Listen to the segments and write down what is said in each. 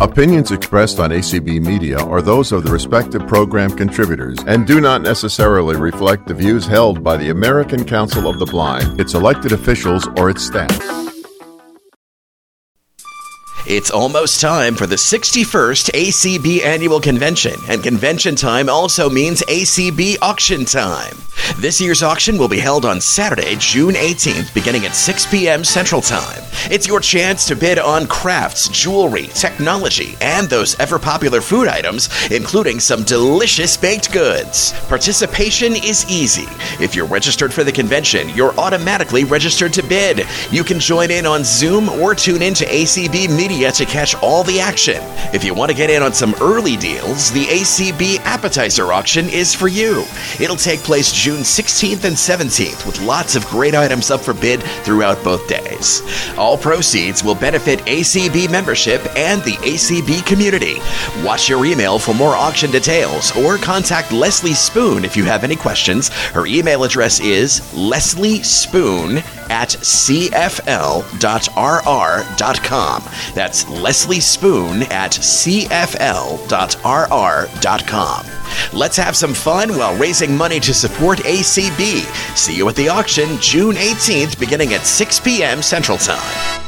Opinions expressed on ACB Media are those of the respective program contributors and do not necessarily reflect the views held by the American Council of the Blind, its elected officials, or its staff. It's almost time for the 61st ACB Annual Convention, and convention time also means ACB auction time. This year's auction will be held on Saturday, June 18th, beginning at 6 p.m. Central Time. It's your chance to bid on crafts, jewelry, technology, and those ever popular food items, including some delicious baked goods. Participation is easy. If you're registered for the convention, you're automatically registered to bid. You can join in on Zoom or tune in to ACB Media to catch all the action. If you want to get in on some early deals, the ACB Appetizer Auction is for you. It'll take place June 16th and 17th with lots of great items up for bid throughout both days. All proceeds will benefit ACB membership and the ACB community. Watch your email for more auction details or contact Leslie Spoone if you have any questions. Her email address is Leslie Spoone at cfl.rr.com. That's Leslie Spoone at cfl.rr.com. Let's have some fun while raising money to support ACB. See you at the auction June 18th, beginning at 6 p.m. Central Time.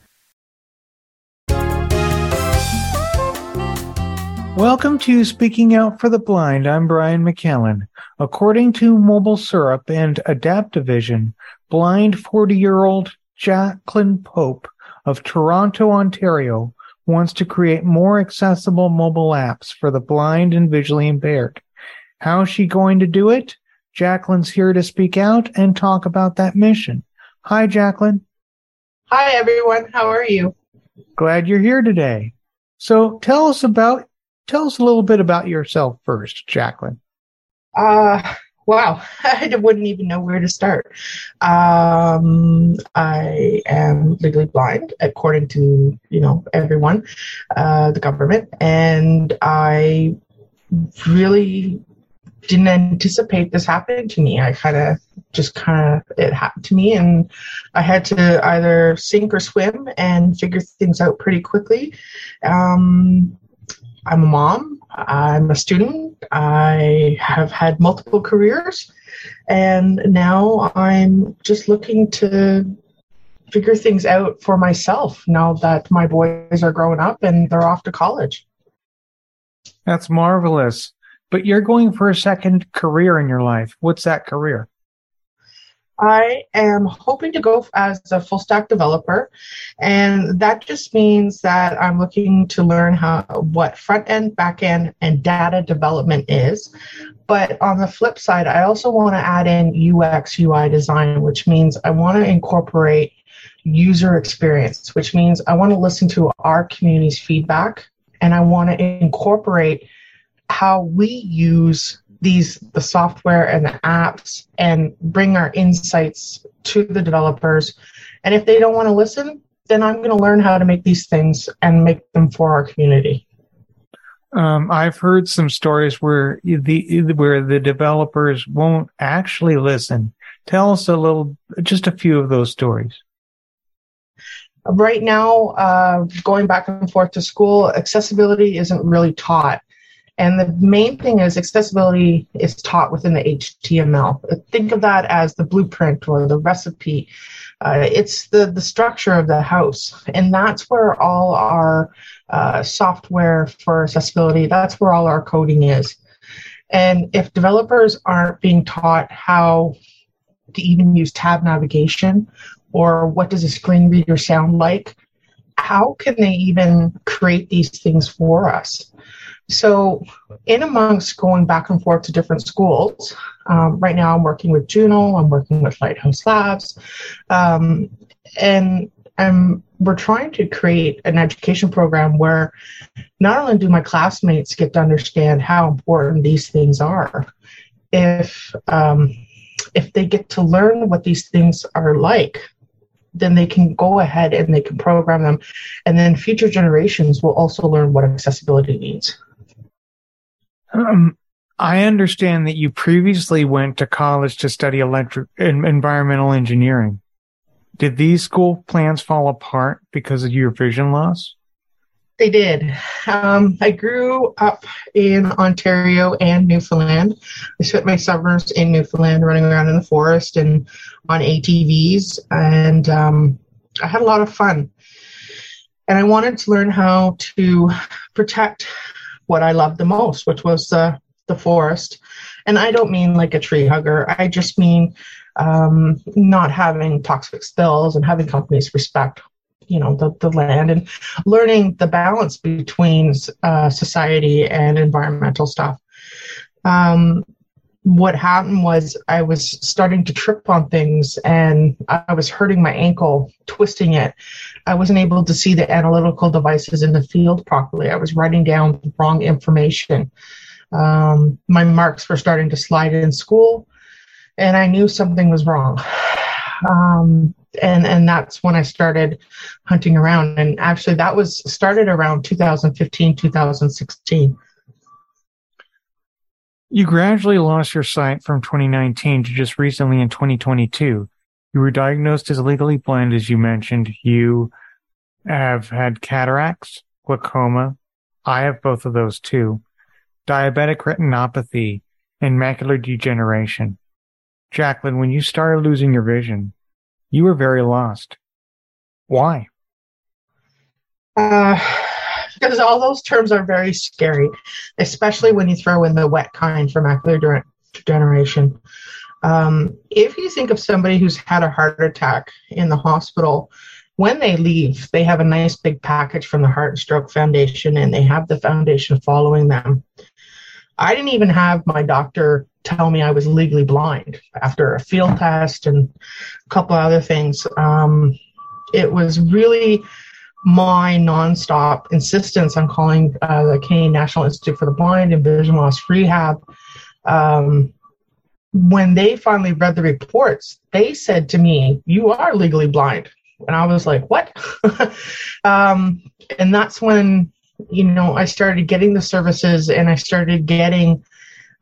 Welcome to Speaking Out for the Blind. I'm Brian McKellen. According to Mobile Syrup and Adaptivision, blind 40 year old Jacqueline Pope of Toronto, Ontario wants to create more accessible mobile apps for the blind and visually impaired. How is she going to do it? Jacqueline's here to speak out and talk about that mission. Hi, Jacqueline. Hi, everyone. How are you? Glad you're here today. So tell us about Tell us a little bit about yourself first, Jacqueline. Uh, wow, I wouldn't even know where to start. Um, I am legally blind, according to you know everyone, uh, the government, and I really didn't anticipate this happening to me. I kind of just kind of it happened to me, and I had to either sink or swim and figure things out pretty quickly. Um, I'm a mom. I'm a student. I have had multiple careers. And now I'm just looking to figure things out for myself now that my boys are growing up and they're off to college. That's marvelous. But you're going for a second career in your life. What's that career? I am hoping to go as a full stack developer, and that just means that I'm looking to learn how what front end, back end, and data development is. But on the flip side, I also want to add in UX UI design, which means I want to incorporate user experience, which means I want to listen to our community's feedback and I want to incorporate how we use these the software and the apps and bring our insights to the developers and if they don't want to listen then i'm going to learn how to make these things and make them for our community um, I've heard some stories where the where the developers won't actually listen. Tell us a little, just a few of those stories. Right now, uh, going back and forth to school, accessibility isn't really taught. And the main thing is accessibility is taught within the HTML. Think of that as the blueprint or the recipe. Uh, it's the, the structure of the house. And that's where all our uh, software for accessibility, that's where all our coding is. And if developers aren't being taught how to even use tab navigation or what does a screen reader sound like, how can they even create these things for us? So, in amongst going back and forth to different schools, um, right now I'm working with Juno, I'm working with Lighthouse Labs, um, and I'm we're trying to create an education program where not only do my classmates get to understand how important these things are, if um, if they get to learn what these things are like, then they can go ahead and they can program them, and then future generations will also learn what accessibility means. Um, I understand that you previously went to college to study electric environmental engineering. Did these school plans fall apart because of your vision loss? They did. Um, I grew up in Ontario and Newfoundland. I spent my summers in Newfoundland running around in the forest and on ATVs, and um, I had a lot of fun. And I wanted to learn how to protect what I loved the most, which was the, the forest. And I don't mean like a tree hugger, I just mean um, not having toxic spills and having companies respect you know the, the land and learning the balance between uh, society and environmental stuff um, what happened was i was starting to trip on things and i was hurting my ankle twisting it i wasn't able to see the analytical devices in the field properly i was writing down the wrong information um, my marks were starting to slide in school and I knew something was wrong. Um, and and that's when I started hunting around. And actually, that was started around 2015, 2016. You gradually lost your sight from 2019 to just recently in 2022. You were diagnosed as legally blind, as you mentioned. You have had cataracts, glaucoma. I have both of those too. Diabetic retinopathy and macular degeneration. Jacqueline, when you started losing your vision, you were very lost. Why? Uh, because all those terms are very scary, especially when you throw in the wet kind for macular degeneration. Um, if you think of somebody who's had a heart attack in the hospital, when they leave, they have a nice big package from the Heart and Stroke Foundation and they have the foundation following them. I didn't even have my doctor tell me I was legally blind after a field test and a couple other things. Um, it was really my nonstop insistence on calling uh, the Canadian National Institute for the Blind and Vision Loss Rehab. Um, when they finally read the reports, they said to me, You are legally blind. And I was like, What? um, and that's when, you know, I started getting the services and I started getting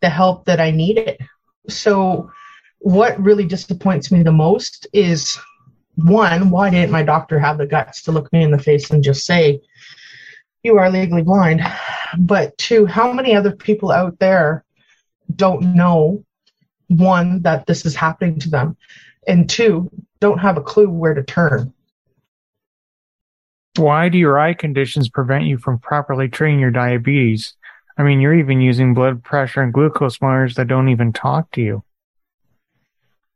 the help that I needed. So, what really disappoints me the most is one, why didn't my doctor have the guts to look me in the face and just say, You are legally blind? But two, how many other people out there don't know, one, that this is happening to them, and two, don't have a clue where to turn? Why do your eye conditions prevent you from properly treating your diabetes? I mean, you're even using blood pressure and glucose monitors that don't even talk to you.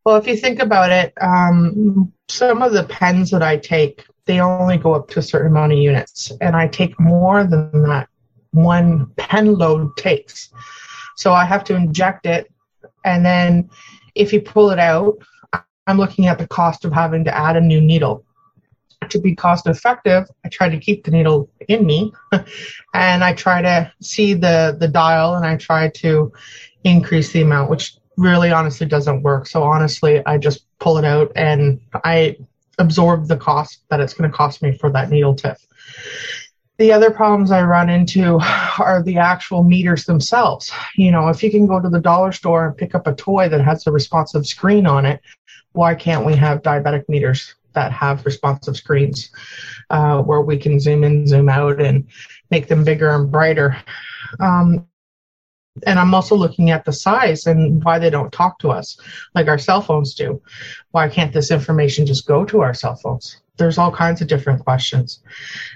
Well, if you think about it, um, some of the pens that I take, they only go up to a certain amount of units, and I take more than that one pen load takes. So I have to inject it, and then if you pull it out, I'm looking at the cost of having to add a new needle to be cost effective, I try to keep the needle in me and I try to see the, the dial and I try to increase the amount, which really honestly doesn't work. So honestly, I just pull it out and I absorb the cost that it's going to cost me for that needle tip. The other problems I run into are the actual meters themselves. You know, if you can go to the dollar store and pick up a toy that has a responsive screen on it, why can't we have diabetic meters? that have responsive screens uh, where we can zoom in, zoom out, and make them bigger and brighter. Um, and I'm also looking at the size and why they don't talk to us like our cell phones do. Why can't this information just go to our cell phones? There's all kinds of different questions.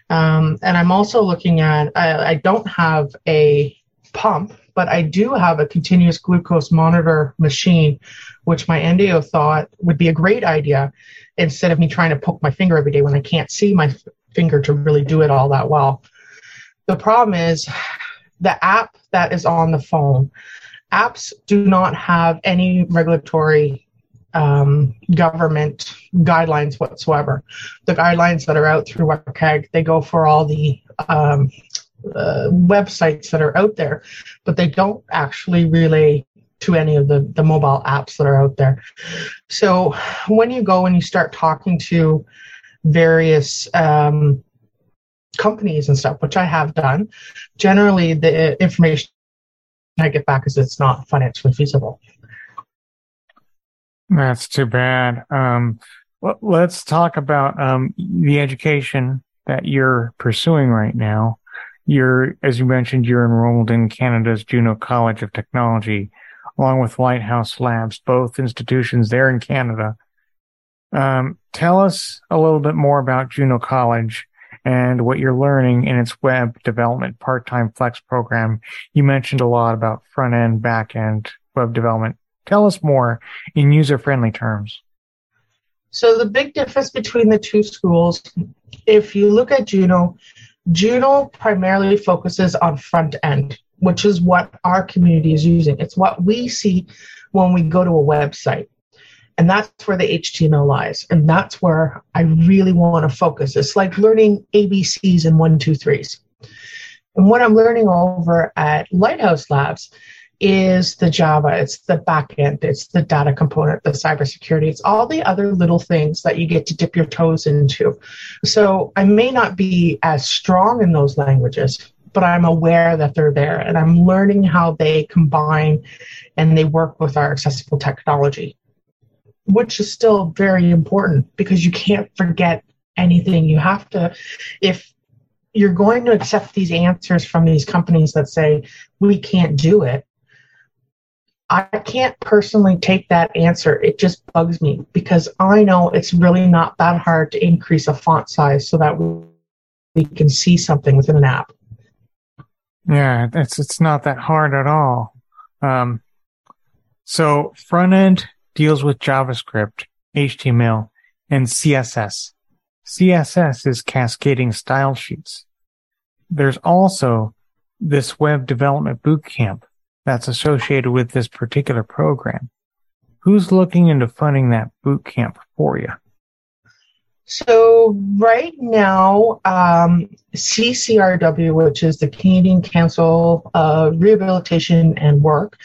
Um, and I'm also looking at, I, I don't have a pump, but I do have a continuous glucose monitor machine, which my endo thought would be a great idea instead of me trying to poke my finger every day when I can't see my finger to really do it all that well. The problem is the app that is on the phone. Apps do not have any regulatory um, government guidelines whatsoever. The guidelines that are out through WCAG, they go for all the um, uh, websites that are out there, but they don't actually relay to any of the, the mobile apps that are out there. So when you go and you start talking to various um, companies and stuff, which I have done, generally the information I get back is it's not financially feasible. That's too bad. Um, let's talk about um, the education that you're pursuing right now. You're, as you mentioned, you're enrolled in Canada's Juno College of Technology, along with Lighthouse Labs, both institutions there in Canada. Um, tell us a little bit more about Juno College and what you're learning in its web development part-time flex program. You mentioned a lot about front end, back end web development. Tell us more in user friendly terms. So the big difference between the two schools, if you look at Juno, Juno primarily focuses on front end, which is what our community is using. It's what we see when we go to a website. And that's where the HTML lies. And that's where I really want to focus. It's like learning ABCs and one, two, threes. And what I'm learning over at Lighthouse Labs is the Java, it's the backend, it's the data component, the cybersecurity, it's all the other little things that you get to dip your toes into. So I may not be as strong in those languages, but I'm aware that they're there and I'm learning how they combine and they work with our accessible technology, which is still very important because you can't forget anything. You have to, if you're going to accept these answers from these companies that say we can't do it I can't personally take that answer. It just bugs me because I know it's really not that hard to increase a font size so that we can see something within an app. Yeah, it's it's not that hard at all. Um, so front end deals with JavaScript, HTML, and CSS. CSS is cascading style sheets. There's also this web development bootcamp that's associated with this particular program. Who's looking into funding that boot camp for you? So right now, um, CCRW, which is the Canadian Council of Rehabilitation and Work,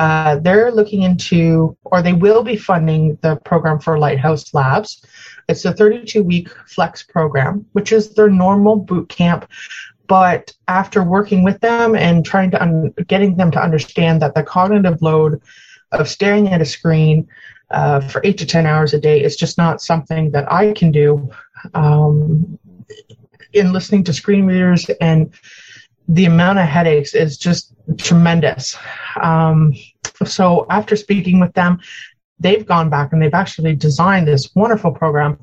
uh, they're looking into, or they will be funding the program for Lighthouse Labs. It's a 32 week flex program, which is their normal boot camp but after working with them and trying to un- getting them to understand that the cognitive load of staring at a screen uh, for eight to ten hours a day is just not something that I can do. Um, in listening to screen readers and the amount of headaches is just tremendous. Um, so after speaking with them, they've gone back and they've actually designed this wonderful program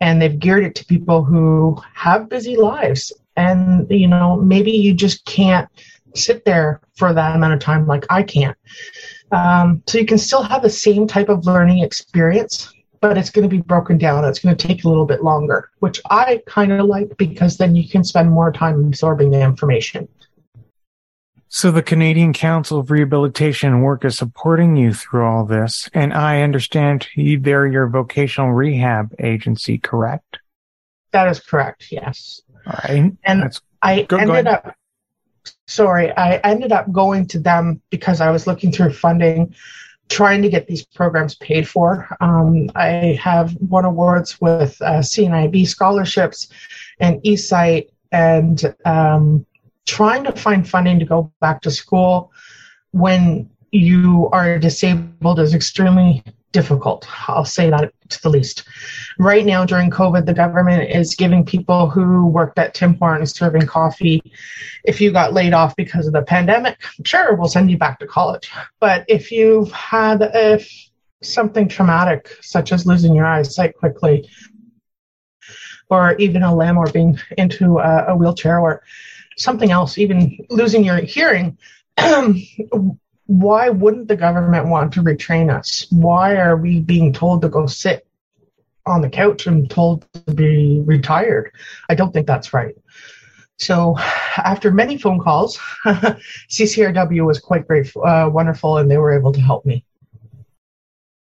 and they've geared it to people who have busy lives and you know maybe you just can't sit there for that amount of time like i can't um, so you can still have the same type of learning experience but it's going to be broken down it's going to take a little bit longer which i kind of like because then you can spend more time absorbing the information so the Canadian Council of Rehabilitation and Work is supporting you through all this, and I understand they're your vocational rehab agency, correct? That is correct. Yes. All right. And That's, I go, ended go up, sorry, I ended up going to them because I was looking through funding, trying to get these programs paid for. Um, I have won awards with uh, CNIB scholarships and eSight and um, trying to find funding to go back to school when you are disabled is extremely difficult. I'll say that to the least. Right now, during COVID, the government is giving people who worked at Tim Hortons serving coffee, if you got laid off because of the pandemic, sure, we'll send you back to college. But if you've had if something traumatic, such as losing your eyesight quickly, or even a limb, or being into a, a wheelchair, or something else, even losing your hearing, why wouldn't the government want to retrain us? Why are we being told to go sit on the couch and told to be retired? I don't think that's right. So, after many phone calls, CCRW was quite great, uh, wonderful, and they were able to help me.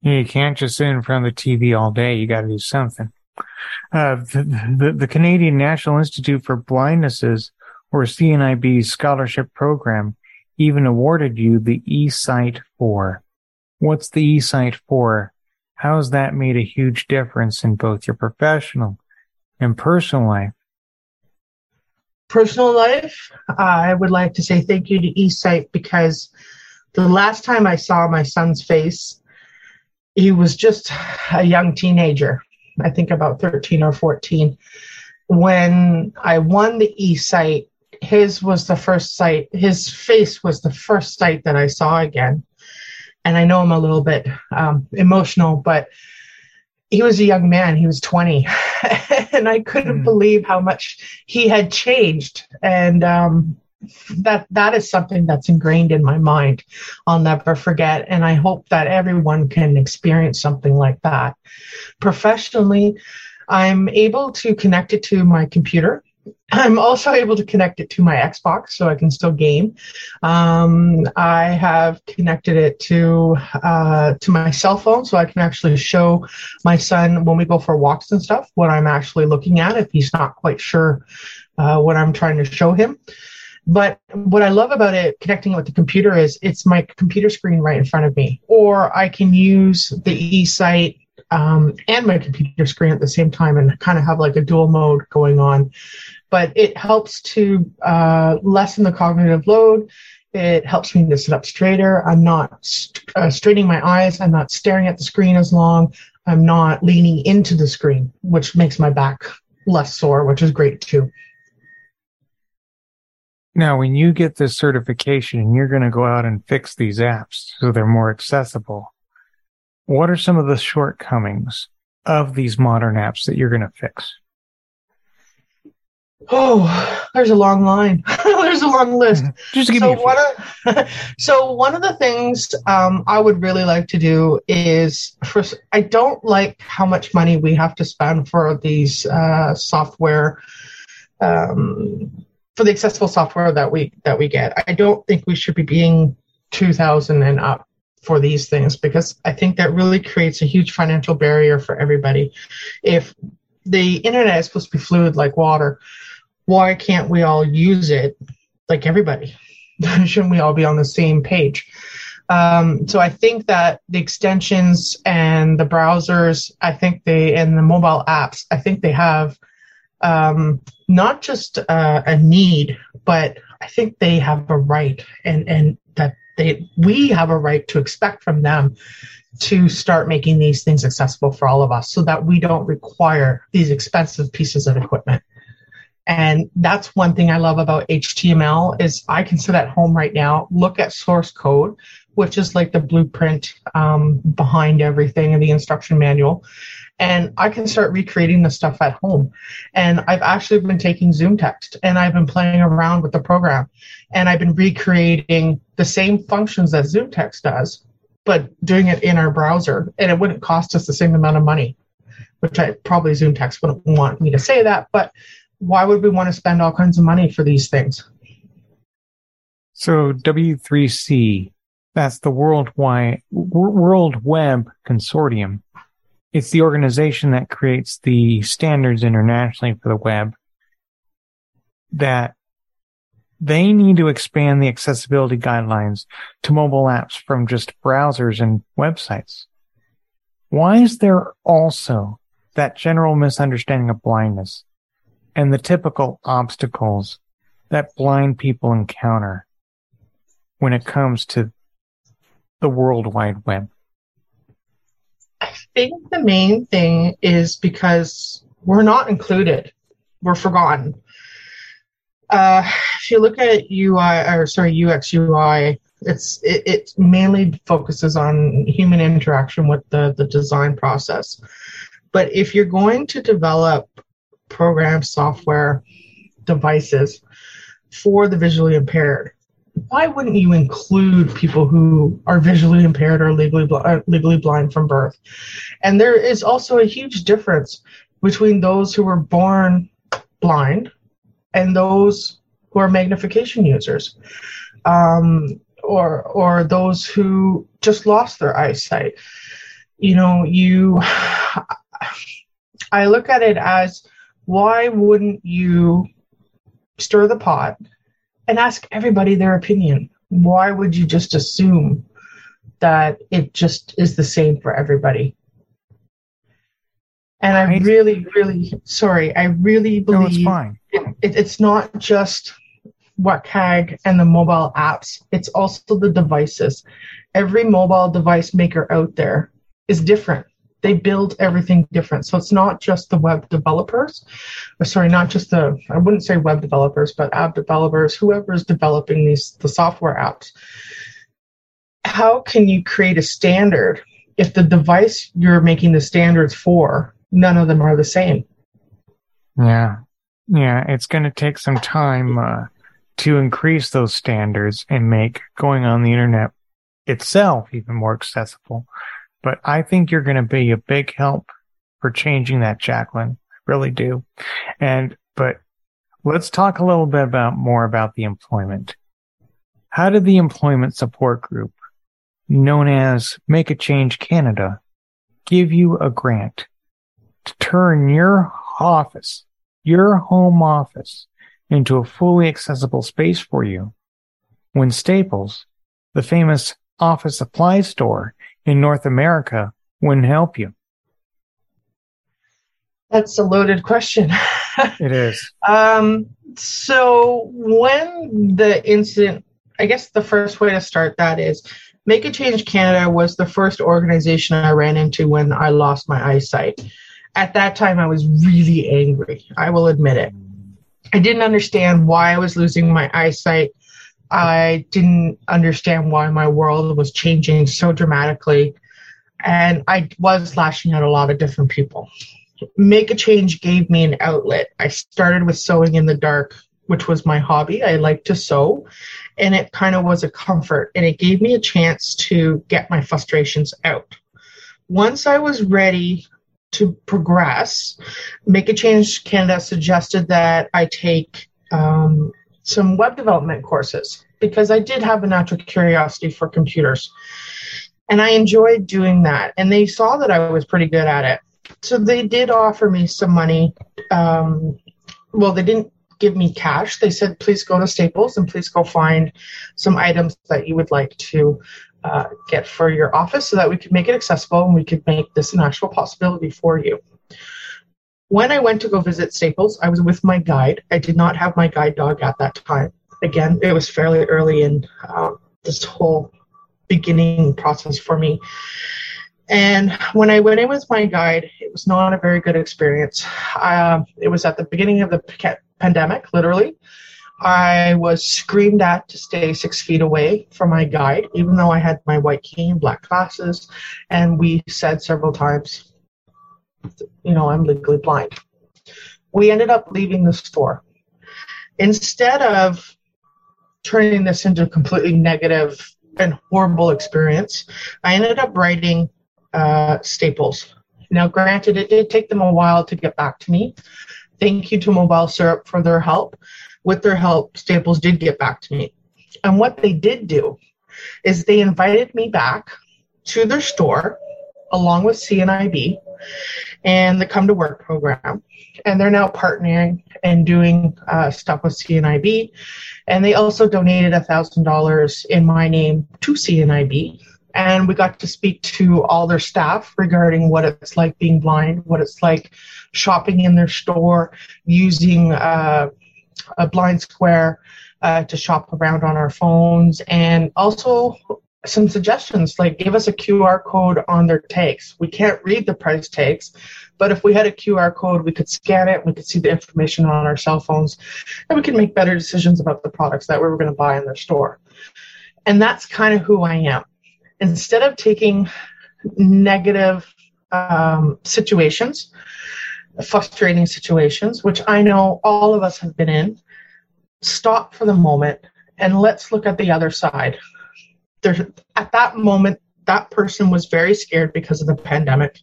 You can't just sit in front of the TV all day. You got to do something. Uh, the, the, the Canadian National Institute for Blindnesses, or CNIB scholarship program, even awarded you the eSight 4. What's the eSight 4? How has that made a huge difference in both your professional and personal life? Personal life, uh, I would like to say thank you to eSight because the last time I saw my son's face, he was just a young teenager. I think about 13 or 14. When I won the eSight, his was the first sight, his face was the first sight that I saw again. And I know I'm a little bit um, emotional, but he was a young man. He was 20. and I couldn't mm. believe how much he had changed. And um, that that is something that's ingrained in my mind. I'll never forget, and I hope that everyone can experience something like that. Professionally, I'm able to connect it to my computer. I'm also able to connect it to my Xbox so I can still game. Um, I have connected it to uh, to my cell phone so I can actually show my son when we go for walks and stuff what I'm actually looking at if he's not quite sure uh, what I'm trying to show him. But what I love about it, connecting with the computer, is it's my computer screen right in front of me, or I can use the eSight um, and my computer screen at the same time and kind of have like a dual mode going on. But it helps to uh, lessen the cognitive load. It helps me to sit up straighter. I'm not st- uh, straining my eyes. I'm not staring at the screen as long. I'm not leaning into the screen, which makes my back less sore, which is great too. Now, when you get this certification and you're going to go out and fix these apps so they're more accessible, what are some of the shortcomings of these modern apps that you're going to fix? Oh, there's a long line. there's a long list. Just give so me one of, so one of the things um, I would really like to do is first. I don't like how much money we have to spend for these uh, software um, for the accessible software that we that we get. I don't think we should be being 2000 and up for these things because I think that really creates a huge financial barrier for everybody. If the internet is supposed to be fluid like water, why can't we all use it like everybody? Shouldn't we all be on the same page? Um, so I think that the extensions and the browsers, I think they and the mobile apps, I think they have um, not just uh, a need, but I think they have a right, and and that they we have a right to expect from them to start making these things accessible for all of us, so that we don't require these expensive pieces of equipment. And that's one thing I love about HTML is I can sit at home right now, look at source code, which is like the blueprint um, behind everything in the instruction manual, and I can start recreating the stuff at home. And I've actually been taking ZoomText and I've been playing around with the program and I've been recreating the same functions that ZoomText does, but doing it in our browser. And it wouldn't cost us the same amount of money, which I probably ZoomText wouldn't want me to say that, but why would we want to spend all kinds of money for these things? So W3C, that's the Worldwide World Web Consortium it's the organization that creates the standards internationally for the web that they need to expand the accessibility guidelines to mobile apps from just browsers and websites. Why is there also that general misunderstanding of blindness and the typical obstacles that blind people encounter when it comes to the World Wide Web? I think the main thing is because we're not included, we're forgotten. Uh, if you look at UI or sorry UX UI, it's it, it mainly focuses on human interaction with the the design process. But if you're going to develop program software devices for the visually impaired, why wouldn't you include people who are visually impaired or legally bl- uh, legally blind from birth? And there is also a huge difference between those who were born blind and those who are magnification users, um, or or those who just lost their eyesight. you know, you, I look at it as why wouldn't you stir the pot and ask everybody their opinion? Why would you just assume that it just is the same for everybody? And I really, really, sorry, I really believe no, it, it, it's not just WCAG and the mobile apps, it's also the devices. Every mobile device maker out there is different. They build everything different. So it's not just the web developers, or sorry, not just the, I wouldn't say web developers, but app developers, whoever is developing these, the software apps. How can you create a standard if the device you're making the standards for none of them are the same. Yeah. Yeah. It's going to take some time uh, to increase those standards and make going on the internet itself even more accessible. But I think you're going to be a big help for changing that, Jacqueline. Really do. And, but let's talk a little bit about more about the employment. How did the employment support group known as Make a Change Canada give you a grant to turn your office, your home office, into a fully accessible space for you when Staples, the famous office supply store in North America, wouldn't help you? That's a loaded question. it is. Um, so when the incident, I guess the first way to start that is Make a Change Canada was the first organization I ran into when I lost my eyesight at that time I was really angry. I will admit it. I didn't understand why I was losing my eyesight. I didn't understand why my world was changing so dramatically. And I was lashing out a lot of different people. Make a Change gave me an outlet. I started with sewing in the dark, which was my hobby. I like to sew, and it kind of was a comfort, and it gave me a chance to get my frustrations out. Once I was ready to progress, Make a Change Canada suggested that I take um, some web development courses because I did have a natural curiosity for computers. And I enjoyed doing that. And they saw that I was pretty good at it. So they did offer me some money. Um, well, they didn't give me cash. They said, please go to Staples and please go find some items that you would like to uh, get for your office so that we could make it accessible and we could make this an actual possibility for you. When I went to go visit Staples, I was with my guide. I did not have my guide dog at that time. Again, it was fairly early in um, this whole beginning process for me. And when I went in with my guide, it was not a very good experience. Uh, it was at the beginning of the pandemic, literally. I was screamed at to stay six feet away from my guide, even though I had my white cane, black glasses, and we said several times, you know, I'm legally blind. We ended up leaving the store. Instead of turning this into a completely negative and horrible experience, I ended up writing uh, Staples. Now, granted, it did take them a while to get back to me. Thank you to Mobile Syrup for their help with their help, Staples did get back to me. And what they did do is they invited me back to their store along with CNIB and the Come to Work program. And they're now partnering and doing uh, stuff with CNIB. And they also donated $1,000 in my name to CNIB. And we got to speak to all their staff regarding what it's like being blind, what it's like shopping in their store, using uh, a BlindSquare uh, to shop around on our phones and also some suggestions like give us a QR code on their tags. We can't read the price tags, but if we had a QR code, we could scan it, we could see the information on our cell phones, and we could make better decisions about the products that we were going to buy in their store. And that's kind of who I am. Instead of taking negative um, situations frustrating situations, which I know all of us have been in, stop for the moment and let's look at the other side. There, at that moment, that person was very scared because of the pandemic.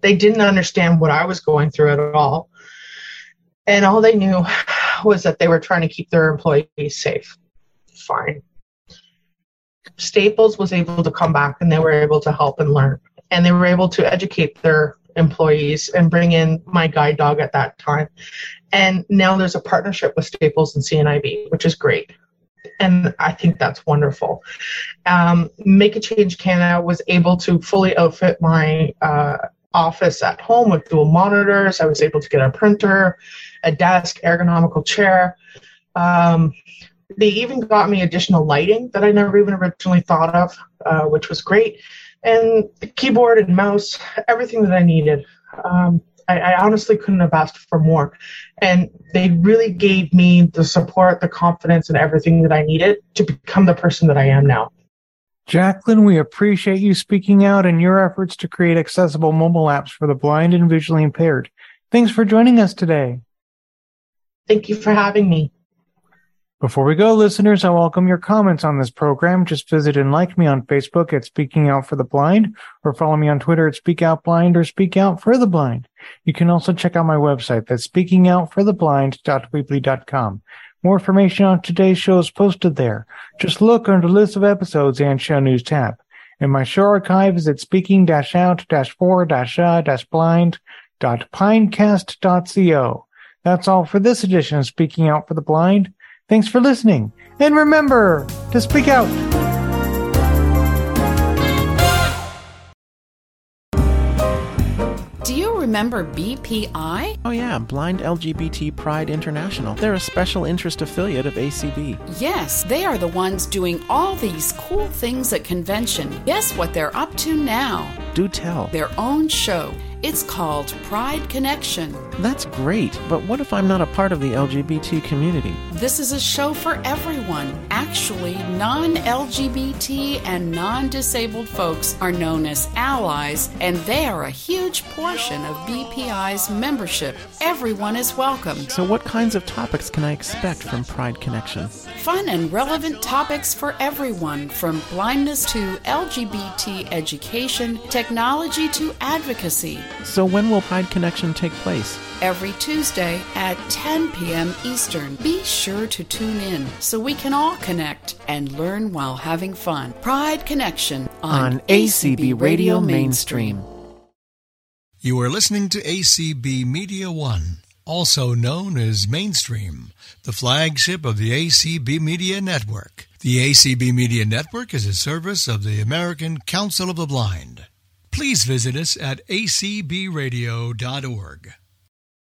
They didn't understand what I was going through at all. And all they knew was that they were trying to keep their employees safe. Fine. Staples was able to come back and they were able to help and learn. and they were able to educate their employees and bring in my guide dog at that time. And now there's a partnership with Staples and CNIB, which is great. And I think that's wonderful. Um, Make a Change Canada was able to fully outfit my uh, office at home with dual monitors. I was able to get a printer, a desk, ergonomical chair. Um, they even got me additional lighting that I never even originally thought of, uh, which was great. And the keyboard and mouse, everything that I needed. Um, I, I, honestly couldn't have asked for more. And they really gave me the support, the confidence, and everything that I needed to become the person that I am now. Jacqueline, we appreciate you speaking out and your efforts to create accessible mobile apps for the blind and visually impaired. Thanks for joining us today. Thank you for having me. Before we go, listeners, I welcome your comments on this program. Just visit and like me on Facebook at Speaking Out for the Blind, or follow me on Twitter at Speak Out Blind or Speak Out for the Blind. You can also check out my website, that's speakingoutfortheblind.weebly.com. More information on today's show is posted there. Just look under list of episodes and show news tab. And my show archive is at speaking-out-for-blind.pinecast.co. That's all for this edition of Speaking Out for the Blind. Thanks for listening. And remember to speak out. Remember BPI? Oh, yeah, Blind LGBT Pride International. They're a special interest affiliate of ACB. Yes, they are the ones doing all these cool things at convention. Guess what they're up to now? Do tell. Their own show. It's called Pride Connection. That's great, but what if I'm not a part of the LGBT community? This is a show for everyone. Actually, non LGBT and non disabled folks are known as allies, and they are a huge portion of BPI's membership. Everyone is welcome. So, what kinds of topics can I expect from Pride Connection? Fun and relevant topics for everyone, from blindness to LGBT education, technology to advocacy. So, when will Pride Connection take place? Every Tuesday at 10 p.m. Eastern. Be sure to tune in so we can all connect and learn while having fun. Pride Connection on, on ACB Radio Mainstream. You are listening to ACB Media One, also known as Mainstream, the flagship of the ACB Media Network. The ACB Media Network is a service of the American Council of the Blind please visit us at acbradio.org.